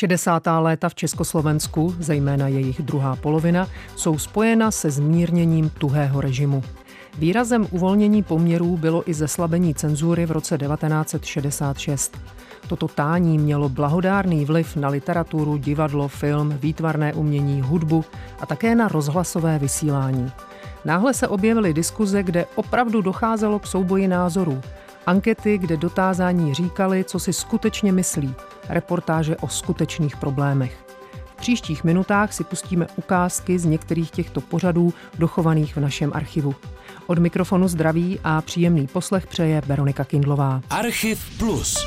60. léta v Československu, zejména jejich druhá polovina, jsou spojena se zmírněním tuhého režimu. Výrazem uvolnění poměrů bylo i zeslabení cenzury v roce 1966. Toto tání mělo blahodárný vliv na literaturu, divadlo, film, výtvarné umění, hudbu a také na rozhlasové vysílání. Náhle se objevily diskuze, kde opravdu docházelo k souboji názorů. Ankety, kde dotázání říkali, co si skutečně myslí. Reportáže o skutečných problémech. V příštích minutách si pustíme ukázky z některých těchto pořadů dochovaných v našem archivu. Od mikrofonu zdraví a příjemný poslech přeje Veronika Kindlová. Archiv Plus.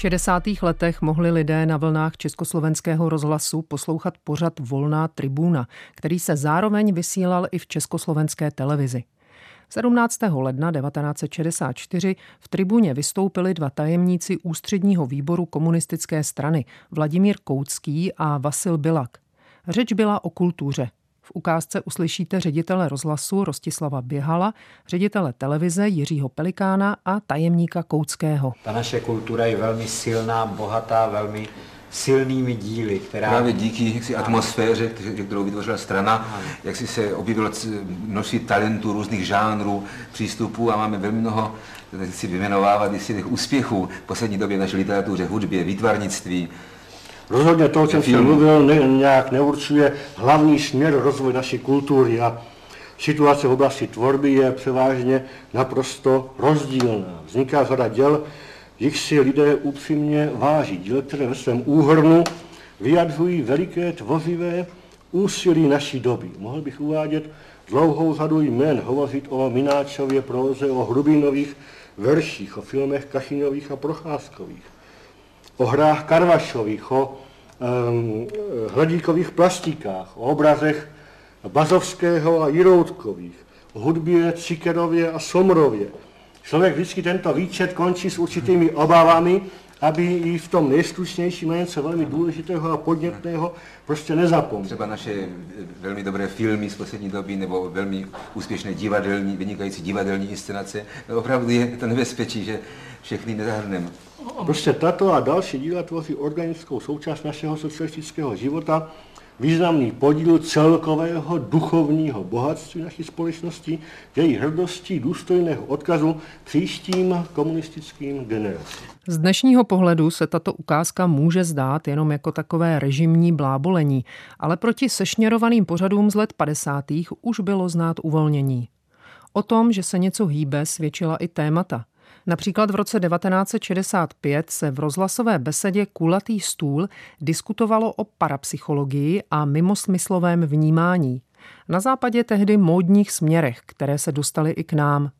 V 60. letech mohli lidé na vlnách československého rozhlasu poslouchat pořad Volná tribúna, který se zároveň vysílal i v československé televizi. 17. ledna 1964 v tribuně vystoupili dva tajemníci ústředního výboru komunistické strany Vladimír Koucký a Vasil Bilak. Řeč byla o kultuře. V ukázce uslyšíte ředitele rozhlasu Rostislava Běhala, ředitele televize Jiřího Pelikána a tajemníka Kouckého. Ta naše kultura je velmi silná, bohatá, velmi silnými díly, která... Právě díky jaksi, atmosféře, kterou vytvořila strana, ano. jak si se objevilo množství talentů, různých žánrů, přístupů a máme velmi mnoho, tak si vyjmenovávat jestli těch úspěchů v poslední době v naší literatuře, hudbě, výtvarnictví. Rozhodně to, o čem jsem mluvil, ne, nějak neurčuje hlavní směr rozvoje naší kultury a situace v oblasti tvorby je převážně naprosto rozdílná. Vzniká řada děl, jich si lidé upřímně váží. Díle, které ve svém úhrnu vyjadřují veliké tvořivé úsilí naší doby. Mohl bych uvádět dlouhou řadu jmen, hovořit o Mináčově proze, o Hrubinových verších, o filmech Kašinových a Procházkových, o hrách Karvašových, o um, hledíkových plastikách, o obrazech Bazovského a Jiroutkových, o hudbě Cikerově a Somrově, člověk vždycky tento výčet končí s určitými obavami, aby i v tom nejstručnějším něco velmi důležitého a podnětného prostě nezapomněl. Třeba naše velmi dobré filmy z poslední doby nebo velmi úspěšné divadelní, vynikající divadelní inscenace. No, opravdu je to nebezpečí, že všechny nezahrneme. Prostě tato a další díla tvoří organickou součást našeho socialistického života, významný podíl celkového duchovního bohatství naší společnosti, její hrdostí důstojného odkazu příštím komunistickým generacím. Z dnešního pohledu se tato ukázka může zdát jenom jako takové režimní blábolení, ale proti sešněrovaným pořadům z let 50. už bylo znát uvolnění. O tom, že se něco hýbe, svědčila i témata. Například v roce 1965 se v rozhlasové besedě Kulatý stůl diskutovalo o parapsychologii a mimosmyslovém vnímání. Na západě tehdy módních směrech, které se dostaly i k nám.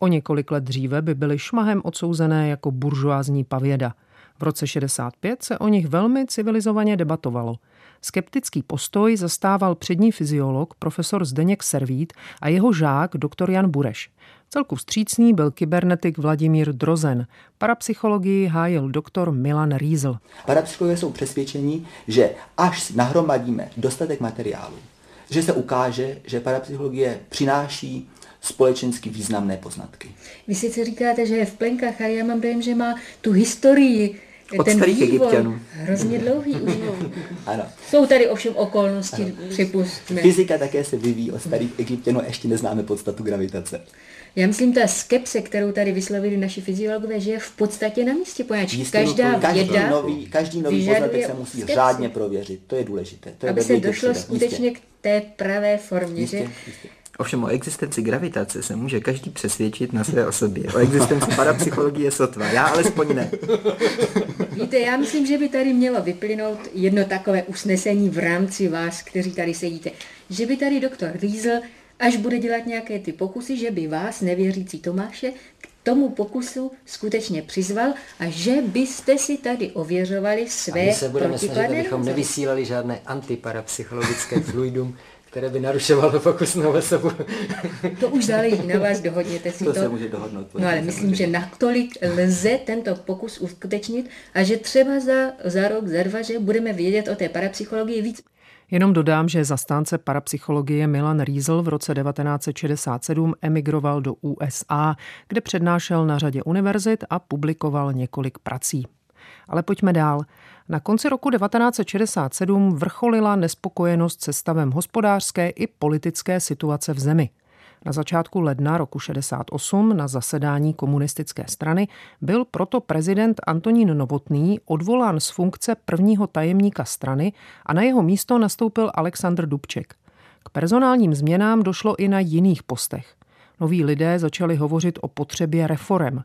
O několik let dříve by byly šmahem odsouzené jako buržoázní pavěda. V roce 65 se o nich velmi civilizovaně debatovalo. Skeptický postoj zastával přední fyziolog profesor Zdeněk Servít a jeho žák doktor Jan Bureš. Celku vstřícný byl kybernetik Vladimír Drozen. Parapsychologii hájil doktor Milan Riesel. Parapsychologové jsou přesvědčení, že až nahromadíme dostatek materiálu, že se ukáže, že parapsychologie přináší společensky významné poznatky. Vy sice říkáte, že je v plenkách, ale já mám dojem, že má tu historii od ten starých vývoj, Egyptianů. Hrozně dlouhý už. ano. Jsou tady ovšem okolnosti, ano. připustme. Fyzika také se vyvíjí od starých Egyptianů a ještě neznáme podstatu gravitace. Já myslím, ta skepse, kterou tady vyslovili naši fyziologové, že je v podstatě na místě, poněvadž každá každý věda nový, každý nový poznatek se musí skepsi. řádně prověřit. To je důležité. To je Aby se došlo skutečně jistě. k té pravé formě. Jistě, že? Jistě. Ovšem o existenci gravitace se může každý přesvědčit na své osobě. O existenci parapsychologie sotva. Já alespoň ne. Víte, já myslím, že by tady mělo vyplynout jedno takové usnesení v rámci vás, kteří tady sedíte. Že by tady doktor Riesel, až bude dělat nějaké ty pokusy, že by vás, nevěřící Tomáše, k tomu pokusu skutečně přizval a že byste si tady ověřovali své a my se budeme snažit, abychom nevysílali žádné antiparapsychologické fluidum, které by narušovalo pokusnou osobu. to už záleží na vás, dohodněte si to. To se může dohodnout. No ale myslím, že natolik lze tento pokus uskutečnit a že třeba za, za rok, za dva, že budeme vědět o té parapsychologii víc. Jenom dodám, že zastánce parapsychologie Milan Riesel v roce 1967 emigroval do USA, kde přednášel na řadě univerzit a publikoval několik prací. Ale pojďme dál. Na konci roku 1967 vrcholila nespokojenost se stavem hospodářské i politické situace v zemi. Na začátku ledna roku 68 na zasedání komunistické strany byl proto prezident Antonín Novotný odvolán z funkce prvního tajemníka strany a na jeho místo nastoupil Aleksandr Dubček. K personálním změnám došlo i na jiných postech. Noví lidé začali hovořit o potřebě reform.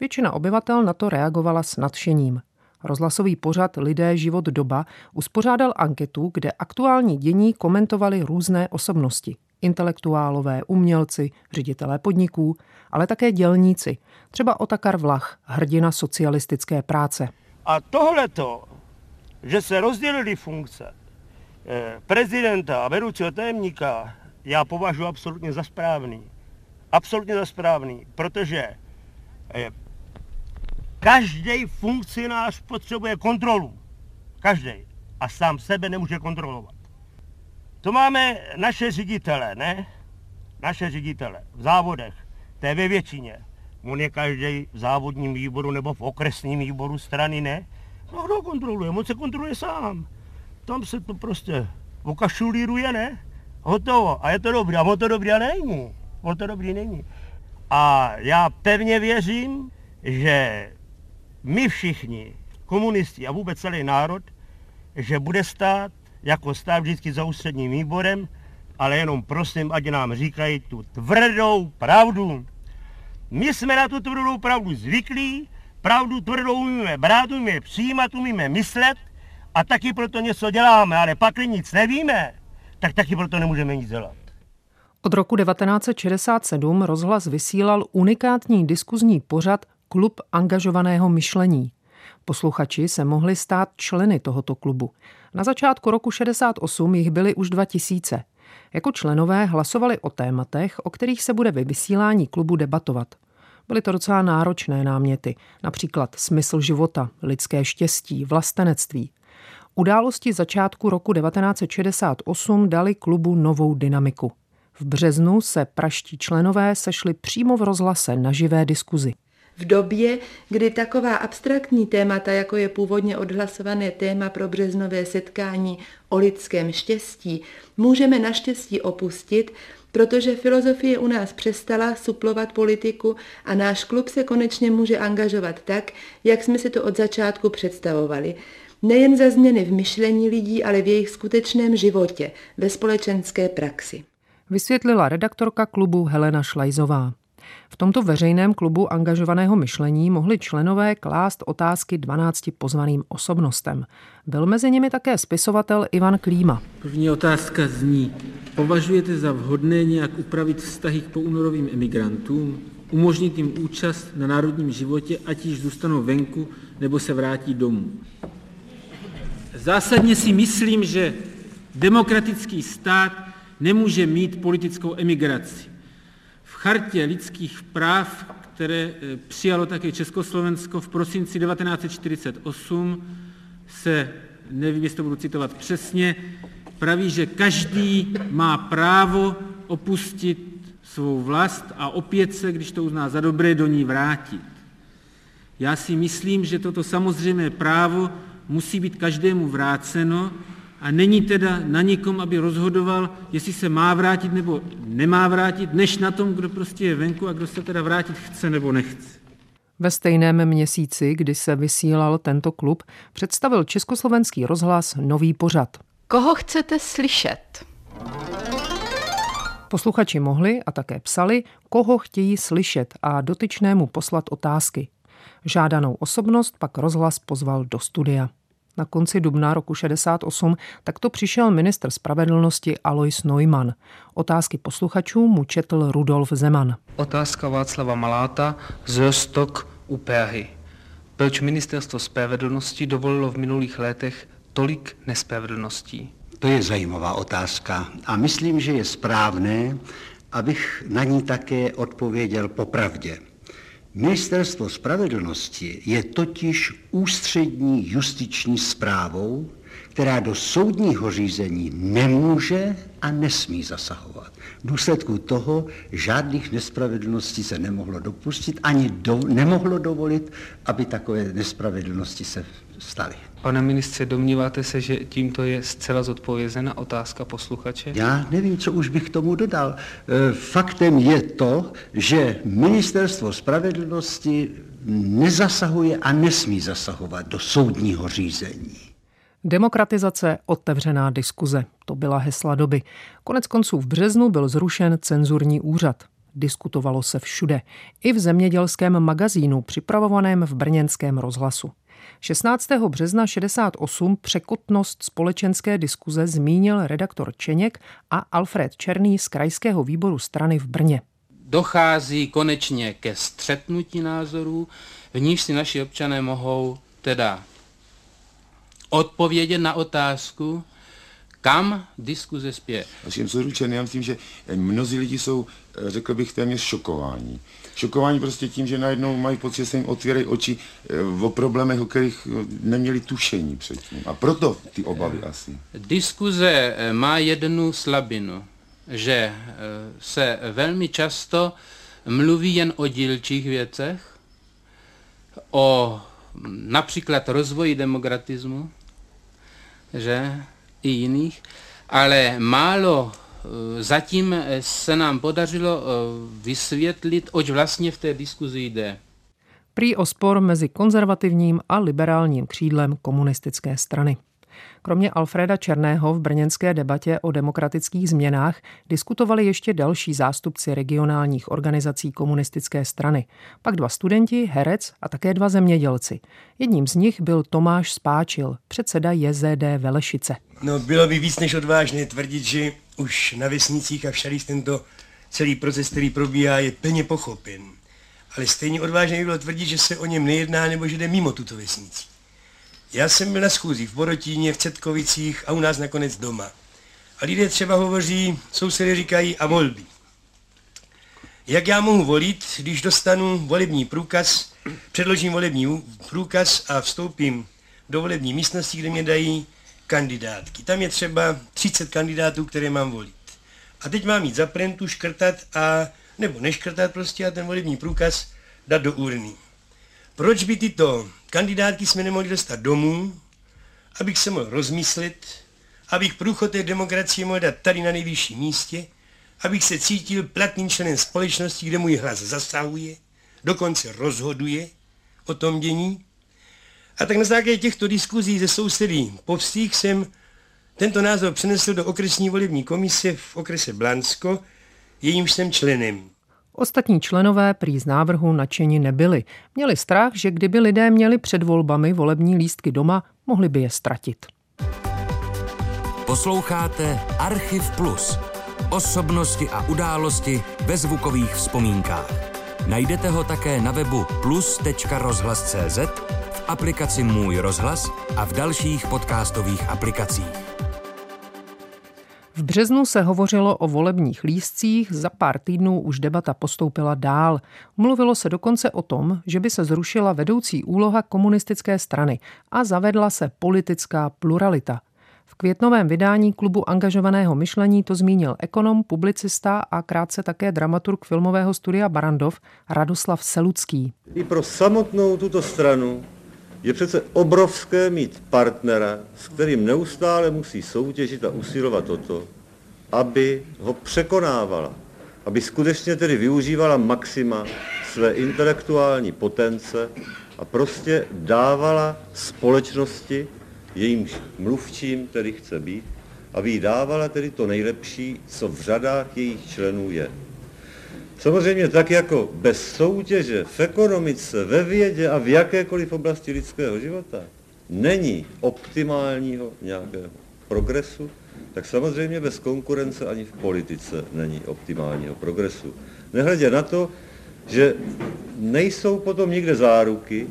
Většina obyvatel na to reagovala s nadšením. Rozhlasový pořad Lidé život doba uspořádal anketu, kde aktuální dění komentovali různé osobnosti intelektuálové, umělci, ředitelé podniků, ale také dělníci, třeba Otakar Vlach, hrdina socialistické práce. A tohleto, že se rozdělili funkce eh, prezidenta a vedoucího tajemníka, já považuji absolutně za správný. Absolutně za správný, protože eh, každý funkcionář potřebuje kontrolu. Každý. A sám sebe nemůže kontrolovat. To máme naše ředitele, ne? Naše ředitele v závodech, to je ve většině. On je každý v závodním výboru nebo v okresním výboru strany, ne? No kdo kontroluje? On se kontroluje sám. Tam se to prostě okašulíruje, ne? Hotovo. A je to dobré. A on to dobrý a není. On to dobrý není. A já pevně věřím, že my všichni, komunisti a vůbec celý národ, že bude stát jako stát vždycky za ústředním výborem, ale jenom prosím, ať nám říkají tu tvrdou pravdu. My jsme na tu tvrdou pravdu zvyklí, pravdu tvrdou umíme brát, umíme přijímat, umíme myslet a taky proto něco děláme, ale pak nic nevíme, tak taky proto nemůžeme nic dělat. Od roku 1967 rozhlas vysílal unikátní diskuzní pořad Klub angažovaného myšlení. Posluchači se mohli stát členy tohoto klubu. Na začátku roku 68 jich byly už 2000. Jako členové hlasovali o tématech, o kterých se bude ve vysílání klubu debatovat. Byly to docela náročné náměty, například smysl života, lidské štěstí, vlastenectví. Události začátku roku 1968 dali klubu novou dynamiku. V březnu se praští členové sešli přímo v rozhlase na živé diskuzi. V době, kdy taková abstraktní témata, jako je původně odhlasované téma pro březnové setkání o lidském štěstí, můžeme naštěstí opustit, protože filozofie u nás přestala suplovat politiku a náš klub se konečně může angažovat tak, jak jsme si to od začátku představovali. Nejen za změny v myšlení lidí, ale v jejich skutečném životě, ve společenské praxi. Vysvětlila redaktorka klubu Helena Šlajzová. V tomto veřejném klubu angažovaného myšlení mohli členové klást otázky 12 pozvaným osobnostem. Byl mezi nimi také spisovatel Ivan Klíma. První otázka zní, považujete za vhodné nějak upravit vztahy k poúnorovým emigrantům, umožnit jim účast na národním životě, ať již zůstanou venku nebo se vrátí domů. Zásadně si myslím, že demokratický stát nemůže mít politickou emigraci chartě lidských práv, které eh, přijalo také Československo v prosinci 1948, se, nevím, jestli to budu citovat přesně, praví, že každý má právo opustit svou vlast a opět se, když to uzná za dobré, do ní vrátit. Já si myslím, že toto samozřejmé právo musí být každému vráceno a není teda na nikom, aby rozhodoval, jestli se má vrátit nebo nemá vrátit, než na tom, kdo prostě je venku a kdo se teda vrátit chce nebo nechce. Ve stejném měsíci, kdy se vysílal tento klub, představil Československý rozhlas nový pořad. Koho chcete slyšet? Posluchači mohli a také psali, koho chtějí slyšet a dotyčnému poslat otázky. Žádanou osobnost pak rozhlas pozval do studia. Na konci dubna roku 68 takto přišel ministr spravedlnosti Alois Neumann. Otázky posluchačů mu četl Rudolf Zeman. Otázka Václava Maláta z Rostok u Prahy. Proč ministerstvo spravedlnosti dovolilo v minulých letech tolik nespravedlností? To je zajímavá otázka a myslím, že je správné, abych na ní také odpověděl popravdě. Ministerstvo spravedlnosti je totiž ústřední justiční zprávou, která do soudního řízení nemůže a nesmí zasahovat. V důsledku toho žádných nespravedlností se nemohlo dopustit, ani do, nemohlo dovolit, aby takové nespravedlnosti se staly. Pane ministře, domníváte se, že tímto je zcela zodpovězena otázka posluchače? Já nevím, co už bych k tomu dodal. E, faktem je to, že ministerstvo spravedlnosti nezasahuje a nesmí zasahovat do soudního řízení. Demokratizace, otevřená diskuze. To byla hesla doby. Konec konců v březnu byl zrušen cenzurní úřad. Diskutovalo se všude. I v zemědělském magazínu připravovaném v brněnském rozhlasu. 16. března 68 překotnost společenské diskuze zmínil redaktor Čeněk a Alfred Černý z krajského výboru strany v Brně. Dochází konečně ke střetnutí názorů, v níž si naši občané mohou teda odpovědět na otázku, kam diskuze spěje. Všem jsou ručen, já myslím, že mnozí lidi jsou, řekl bych, téměř šokováni. Šokováni prostě tím, že najednou mají pocit, že se jim otvírají oči eh, o problémech, o kterých eh, neměli tušení předtím. A proto ty obavy asi. Diskuze eh, má jednu slabinu, že se velmi často mluví jen o dílčích věcech, o například rozvoji demokratismu, že i jiných, ale málo eh, zatím se nám podařilo eh, vysvětlit, oč vlastně v té diskuzi jde. Prý o spor mezi konzervativním a liberálním křídlem komunistické strany. Kromě Alfreda Černého v brněnské debatě o demokratických změnách diskutovali ještě další zástupci regionálních organizací komunistické strany. Pak dva studenti, herec a také dva zemědělci. Jedním z nich byl Tomáš Spáčil, předseda JZD Velešice. No, bylo by víc než odvážné tvrdit, že už na vesnicích a všady tento celý proces, který probíhá, je plně pochopen. Ale stejně odvážné by bylo tvrdit, že se o něm nejedná nebo že jde mimo tuto vesnici. Já jsem byl na schůzi v Borotíně, v Cetkovicích a u nás nakonec doma. A lidé třeba hovoří, sousedy říkají a volby. Jak já mohu volit, když dostanu volební průkaz, předložím volební průkaz a vstoupím do volební místnosti, kde mě dají kandidátky. Tam je třeba 30 kandidátů, které mám volit. A teď mám jít za prentu, škrtat a, nebo neškrtat prostě a ten volební průkaz dát do urny. Proč by tyto kandidátky jsme nemohli dostat domů, abych se mohl rozmyslet, abych průchod té demokracie mohl dát tady na nejvyšším místě, abych se cítil platným členem společnosti, kde můj hlas zasahuje, dokonce rozhoduje o tom dění. A tak na základě těchto diskuzí ze sousedí povstých jsem tento názor přenesl do okresní volební komise v okrese Blansko, jejímž jsem členem. Ostatní členové prý z návrhu nadšení nebyli. Měli strach, že kdyby lidé měli před volbami volební lístky doma, mohli by je ztratit. Posloucháte Archiv Plus. Osobnosti a události ve zvukových vzpomínkách. Najdete ho také na webu plus.rozhlas.cz, v aplikaci Můj rozhlas a v dalších podcastových aplikacích. V březnu se hovořilo o volebních lístcích, za pár týdnů už debata postoupila dál. Mluvilo se dokonce o tom, že by se zrušila vedoucí úloha komunistické strany a zavedla se politická pluralita. V květnovém vydání klubu angažovaného myšlení to zmínil ekonom, publicista a krátce také dramaturg filmového studia Barandov Radoslav Selucký. I pro samotnou tuto stranu je přece obrovské mít partnera, s kterým neustále musí soutěžit a usilovat o to, aby ho překonávala, aby skutečně tedy využívala maxima své intelektuální potence a prostě dávala společnosti, jejímž mluvčím tedy chce být, aby jí dávala tedy to nejlepší, co v řadách jejich členů je. Samozřejmě tak jako bez soutěže v ekonomice, ve vědě a v jakékoliv oblasti lidského života není optimálního nějakého progresu, tak samozřejmě bez konkurence ani v politice není optimálního progresu. Nehledě na to, že nejsou potom nikde záruky,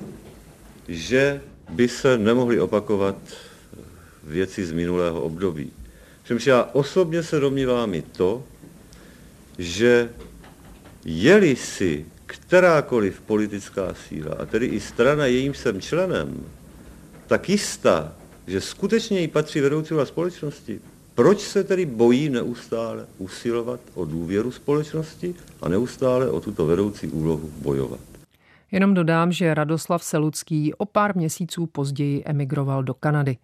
že by se nemohly opakovat věci z minulého období. Čímž já osobně se domnívám i to, že je-li si kterákoliv politická síla, a tedy i strana, jejím jsem členem, tak jistá, že skutečně jí patří vedoucí společnosti, proč se tedy bojí neustále usilovat o důvěru společnosti a neustále o tuto vedoucí úlohu bojovat? Jenom dodám, že Radoslav Selucký o pár měsíců později emigroval do Kanady.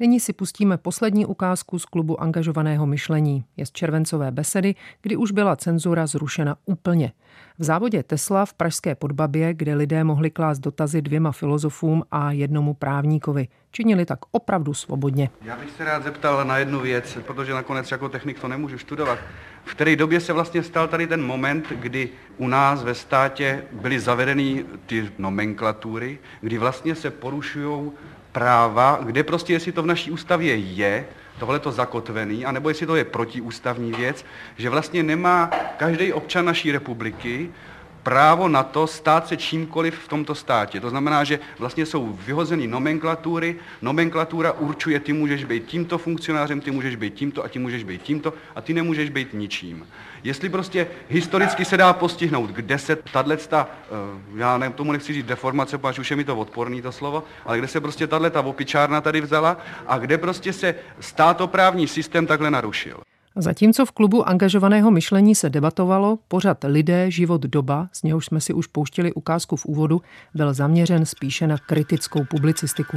Nyní si pustíme poslední ukázku z klubu angažovaného myšlení. Je z červencové besedy, kdy už byla cenzura zrušena úplně. V závodě Tesla v Pražské Podbabě, kde lidé mohli klást dotazy dvěma filozofům a jednomu právníkovi. Činili tak opravdu svobodně. Já bych se rád zeptal na jednu věc, protože nakonec jako technik to nemůžu studovat. V které době se vlastně stal tady ten moment, kdy u nás ve státě byly zavedeny ty nomenklatury, kdy vlastně se porušují práva, kde prostě, jestli to v naší ústavě je, tohle to zakotvený, anebo jestli to je protiústavní věc, že vlastně nemá každý občan naší republiky právo na to stát se čímkoliv v tomto státě. To znamená, že vlastně jsou vyhozeny nomenklatury, nomenklatura určuje, ty můžeš být tímto funkcionářem, ty můžeš být tímto a ty můžeš být tímto a ty nemůžeš být ničím. Jestli prostě historicky se dá postihnout, kde se tahle, eh, já ne, tomu nechci říct deformace, protože už je mi to odporný to slovo, ale kde se prostě tahle ta opičárna tady vzala a kde prostě se státoprávní systém takhle narušil. Zatímco v klubu angažovaného myšlení se debatovalo, pořad Lidé, život, doba, z něhož jsme si už pouštili ukázku v úvodu, byl zaměřen spíše na kritickou publicistiku.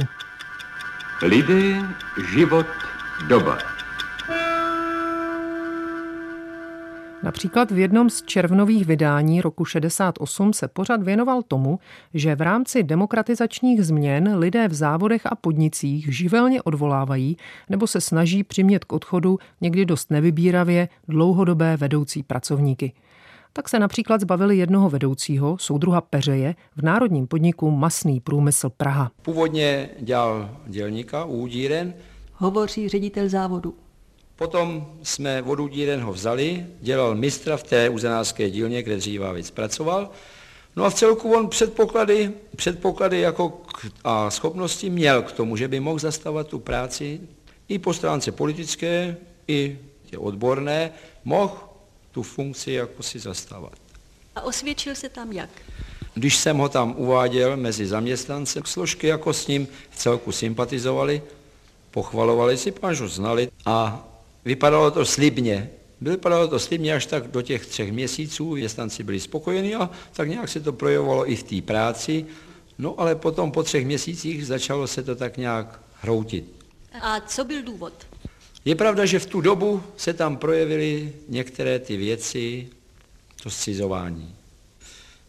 Lidé, život, doba. Například v jednom z červnových vydání roku 68 se pořad věnoval tomu, že v rámci demokratizačních změn lidé v závodech a podnicích živelně odvolávají nebo se snaží přimět k odchodu někdy dost nevybíravě dlouhodobé vedoucí pracovníky. Tak se například zbavili jednoho vedoucího, soudruha Peřeje, v národním podniku Masný průmysl Praha. Původně dělal dělníka u Udíren. Hovoří ředitel závodu. Potom jsme vodu díren ho vzali, dělal mistra v té uzenářské dílně, kde víc pracoval. No a v celku on předpoklady, předpoklady jako a schopnosti měl k tomu, že by mohl zastavat tu práci i po stránce politické, i tě odborné, mohl tu funkci jako si zastávat. A osvědčil se tam jak? Když jsem ho tam uváděl mezi zaměstnance, složky jako s ním v celku sympatizovali, pochvalovali si, páč znali a Vypadalo to slibně. Vypadalo to slibně až tak do těch třech měsíců, věstanci byli spokojeni a tak nějak se to projevovalo i v té práci. No ale potom po třech měsících začalo se to tak nějak hroutit. A co byl důvod? Je pravda, že v tu dobu se tam projevily některé ty věci, to scizování.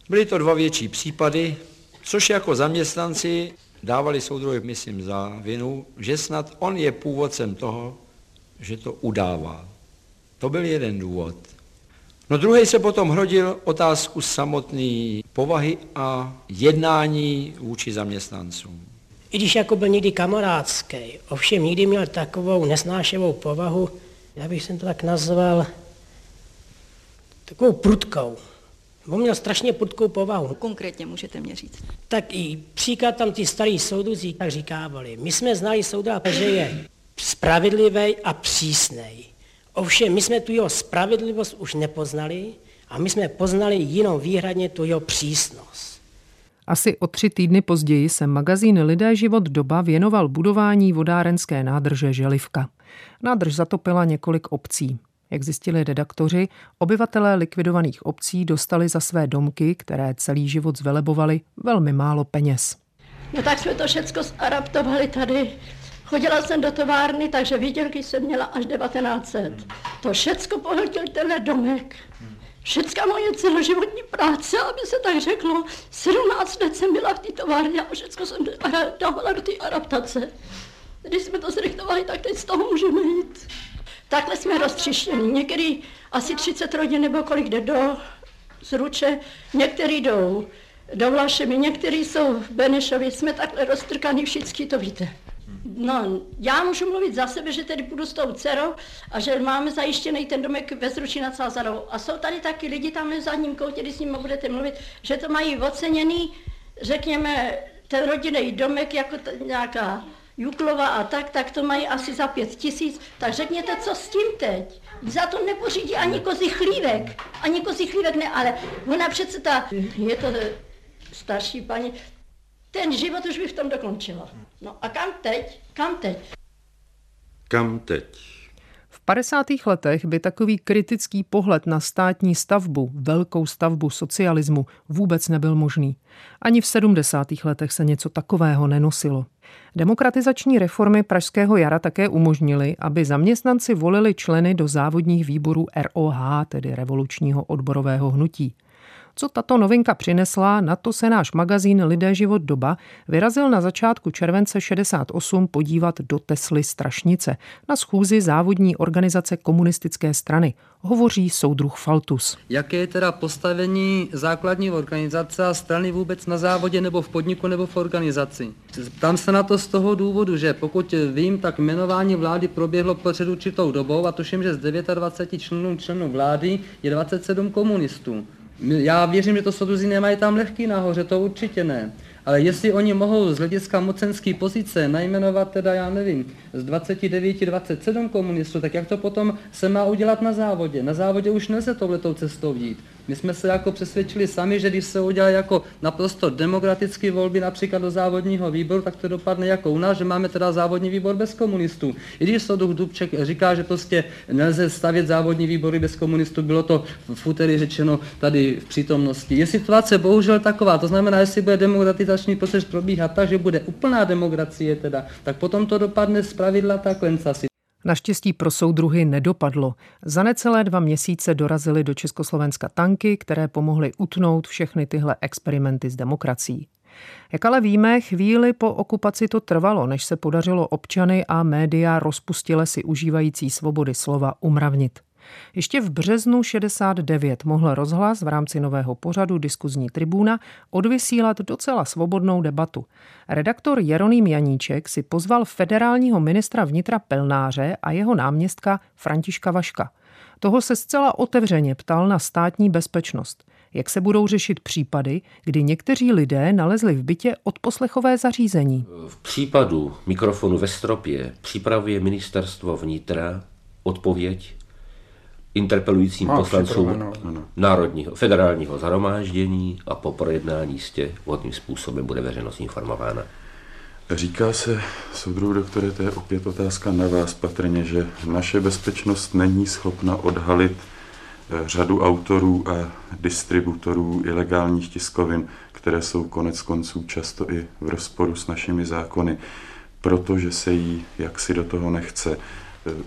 Byly to dva větší případy, což jako zaměstnanci dávali soudruhy, myslím, za vinu, že snad on je původcem toho, že to udává. To byl jeden důvod. No druhý se potom hrodil otázku samotné povahy a jednání vůči zaměstnancům. I když jako byl někdy kamarádský, ovšem nikdy měl takovou nesnáševou povahu, já bych se to tak nazval, takovou prudkou. On měl strašně prudkou povahu. Konkrétně můžete mě říct. Tak i příklad tam ty starý soudruzi tak říkávali. My jsme znali soudra, že je spravedlivý a přísnej. Ovšem, my jsme tu jeho spravedlivost už nepoznali a my jsme poznali jinou výhradně tu jeho přísnost. Asi o tři týdny později se magazín Lidé život doba věnoval budování vodárenské nádrže Želivka. Nádrž zatopila několik obcí. Jak zjistili redaktoři, obyvatelé likvidovaných obcí dostali za své domky, které celý život zvelebovali, velmi málo peněz. No tak jsme to všechno zaraptovali tady Chodila jsem do továrny, takže výdělky jsem měla až 1900. To všecko pohltil tenhle domek. Všecka moje celoživotní práce, aby se tak řeklo. 17 let jsem byla v té továrně a všecko jsem dávala do té adaptace. Když jsme to zrychlovali, tak teď z toho můžeme jít. Takhle jsme roztřištěni. Někdy asi 30 rodin nebo kolik jde do Zruče, některý jdou do Vlašemi, některý jsou v Benešově. Jsme takhle roztrkaní všichni, to víte. No, já můžu mluvit za sebe, že tedy půjdu s tou dcerou a že máme zajištěný ten domek ve Zruči nad Sázarou. A jsou tady taky lidi tam v zadním koutě, když s nimi budete mluvit, že to mají oceněný, řekněme, ten rodinný domek jako t- nějaká Juklova a tak, tak to mají asi za pět tisíc. Tak řekněte, co s tím teď? Za to nepořídí ani kozí chlívek. Ani kozí chlívek ne, ale ona přece ta, je to starší paní, Ten život už by v tom dokončila. No a kam teď? Kam teď? Kam teď? V 50. letech by takový kritický pohled na státní stavbu, velkou stavbu socialismu, vůbec nebyl možný. Ani v 70. letech se něco takového nenosilo. Demokratizační reformy Pražského jara také umožnily, aby zaměstnanci volili členy do závodních výborů ROH, tedy revolučního odborového hnutí. Co tato novinka přinesla, na to se náš magazín Lidé život doba vyrazil na začátku července 68 podívat do Tesly Strašnice na schůzi závodní organizace komunistické strany. Hovoří soudruh Faltus. Jaké je teda postavení základní organizace a strany vůbec na závodě nebo v podniku nebo v organizaci? Tam se na to z toho důvodu, že pokud vím, tak jmenování vlády proběhlo před určitou dobou a tuším, že z 29 členů členů vlády je 27 komunistů. Já věřím, že to soudruzi nemají tam lehký nahoře, to určitě ne. Ale jestli oni mohou z hlediska mocenské pozice najmenovat teda, já nevím, z 29, 27 komunistů, tak jak to potom se má udělat na závodě? Na závodě už nelze touhletou cestou jít. My jsme se jako přesvědčili sami, že když se udělá jako naprosto demokratické volby například do závodního výboru, tak to dopadne jako u nás, že máme teda závodní výbor bez komunistů. I když Soduch Dubček říká, že prostě nelze stavět závodní výbory bez komunistů, bylo to v úterý řečeno tady v přítomnosti. Je situace bohužel taková, to znamená, jestli bude demokratizační proces probíhat tak, že bude úplná demokracie teda, tak potom to dopadne z pravidla takhle asi. Naštěstí pro soudruhy nedopadlo. Za necelé dva měsíce dorazily do Československa tanky, které pomohly utnout všechny tyhle experimenty s demokracií. Jak ale víme, chvíli po okupaci to trvalo, než se podařilo občany a média rozpustile si užívající svobody slova umravnit. Ještě v březnu 69 mohl rozhlas v rámci nového pořadu Diskuzní tribuna odvysílat docela svobodnou debatu. Redaktor Jeroným Janíček si pozval federálního ministra vnitra Pelnáře a jeho náměstka Františka Vaška. Toho se zcela otevřeně ptal na státní bezpečnost. Jak se budou řešit případy, kdy někteří lidé nalezli v bytě odposlechové zařízení? V případu mikrofonu ve stropě připravuje ministerstvo vnitra odpověď interpelujícím Má poslancům Národního federálního zhromáždění a po projednání stě vhodným způsobem bude veřejnost informována. Říká se, soudruh doktore, to je opět otázka na vás patrně, že naše bezpečnost není schopna odhalit eh, řadu autorů a distributorů ilegálních tiskovin, které jsou konec konců často i v rozporu s našimi zákony, protože se jí jaksi do toho nechce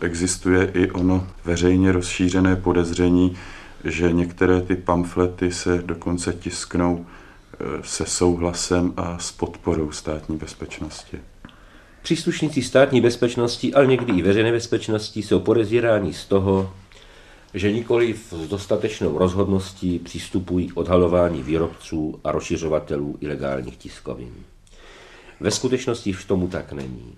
existuje i ono veřejně rozšířené podezření, že některé ty pamflety se dokonce tisknou e, se souhlasem a s podporou státní bezpečnosti. Příslušníci státní bezpečnosti, ale někdy i veřejné bezpečnosti jsou podezíráni z toho, že nikoli s dostatečnou rozhodností přistupují k odhalování výrobců a rozšiřovatelů ilegálních tiskovin. Ve skutečnosti v tomu tak není.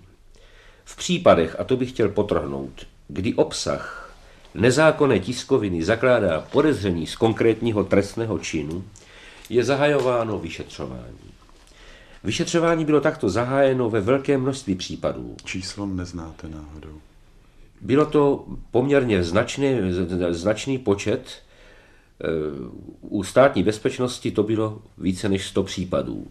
V případech, a to bych chtěl potrhnout, kdy obsah nezákonné tiskoviny zakládá podezření z konkrétního trestného činu, je zahajováno vyšetřování. Vyšetřování bylo takto zahájeno ve velké množství případů. Číslo neznáte náhodou. Bylo to poměrně značný, značný počet. E, u státní bezpečnosti to bylo více než 100 případů.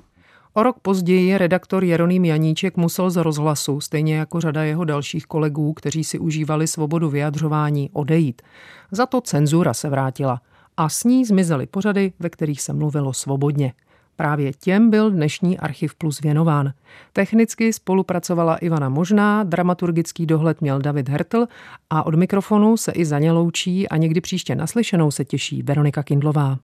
O rok později redaktor Jeroným Janíček musel z rozhlasu, stejně jako řada jeho dalších kolegů, kteří si užívali svobodu vyjadřování, odejít. Za to cenzura se vrátila a s ní zmizely pořady, ve kterých se mluvilo svobodně. Právě těm byl dnešní Archiv Plus věnován. Technicky spolupracovala Ivana Možná, dramaturgický dohled měl David Hertl a od mikrofonu se i za ně loučí a někdy příště naslyšenou se těší Veronika Kindlová.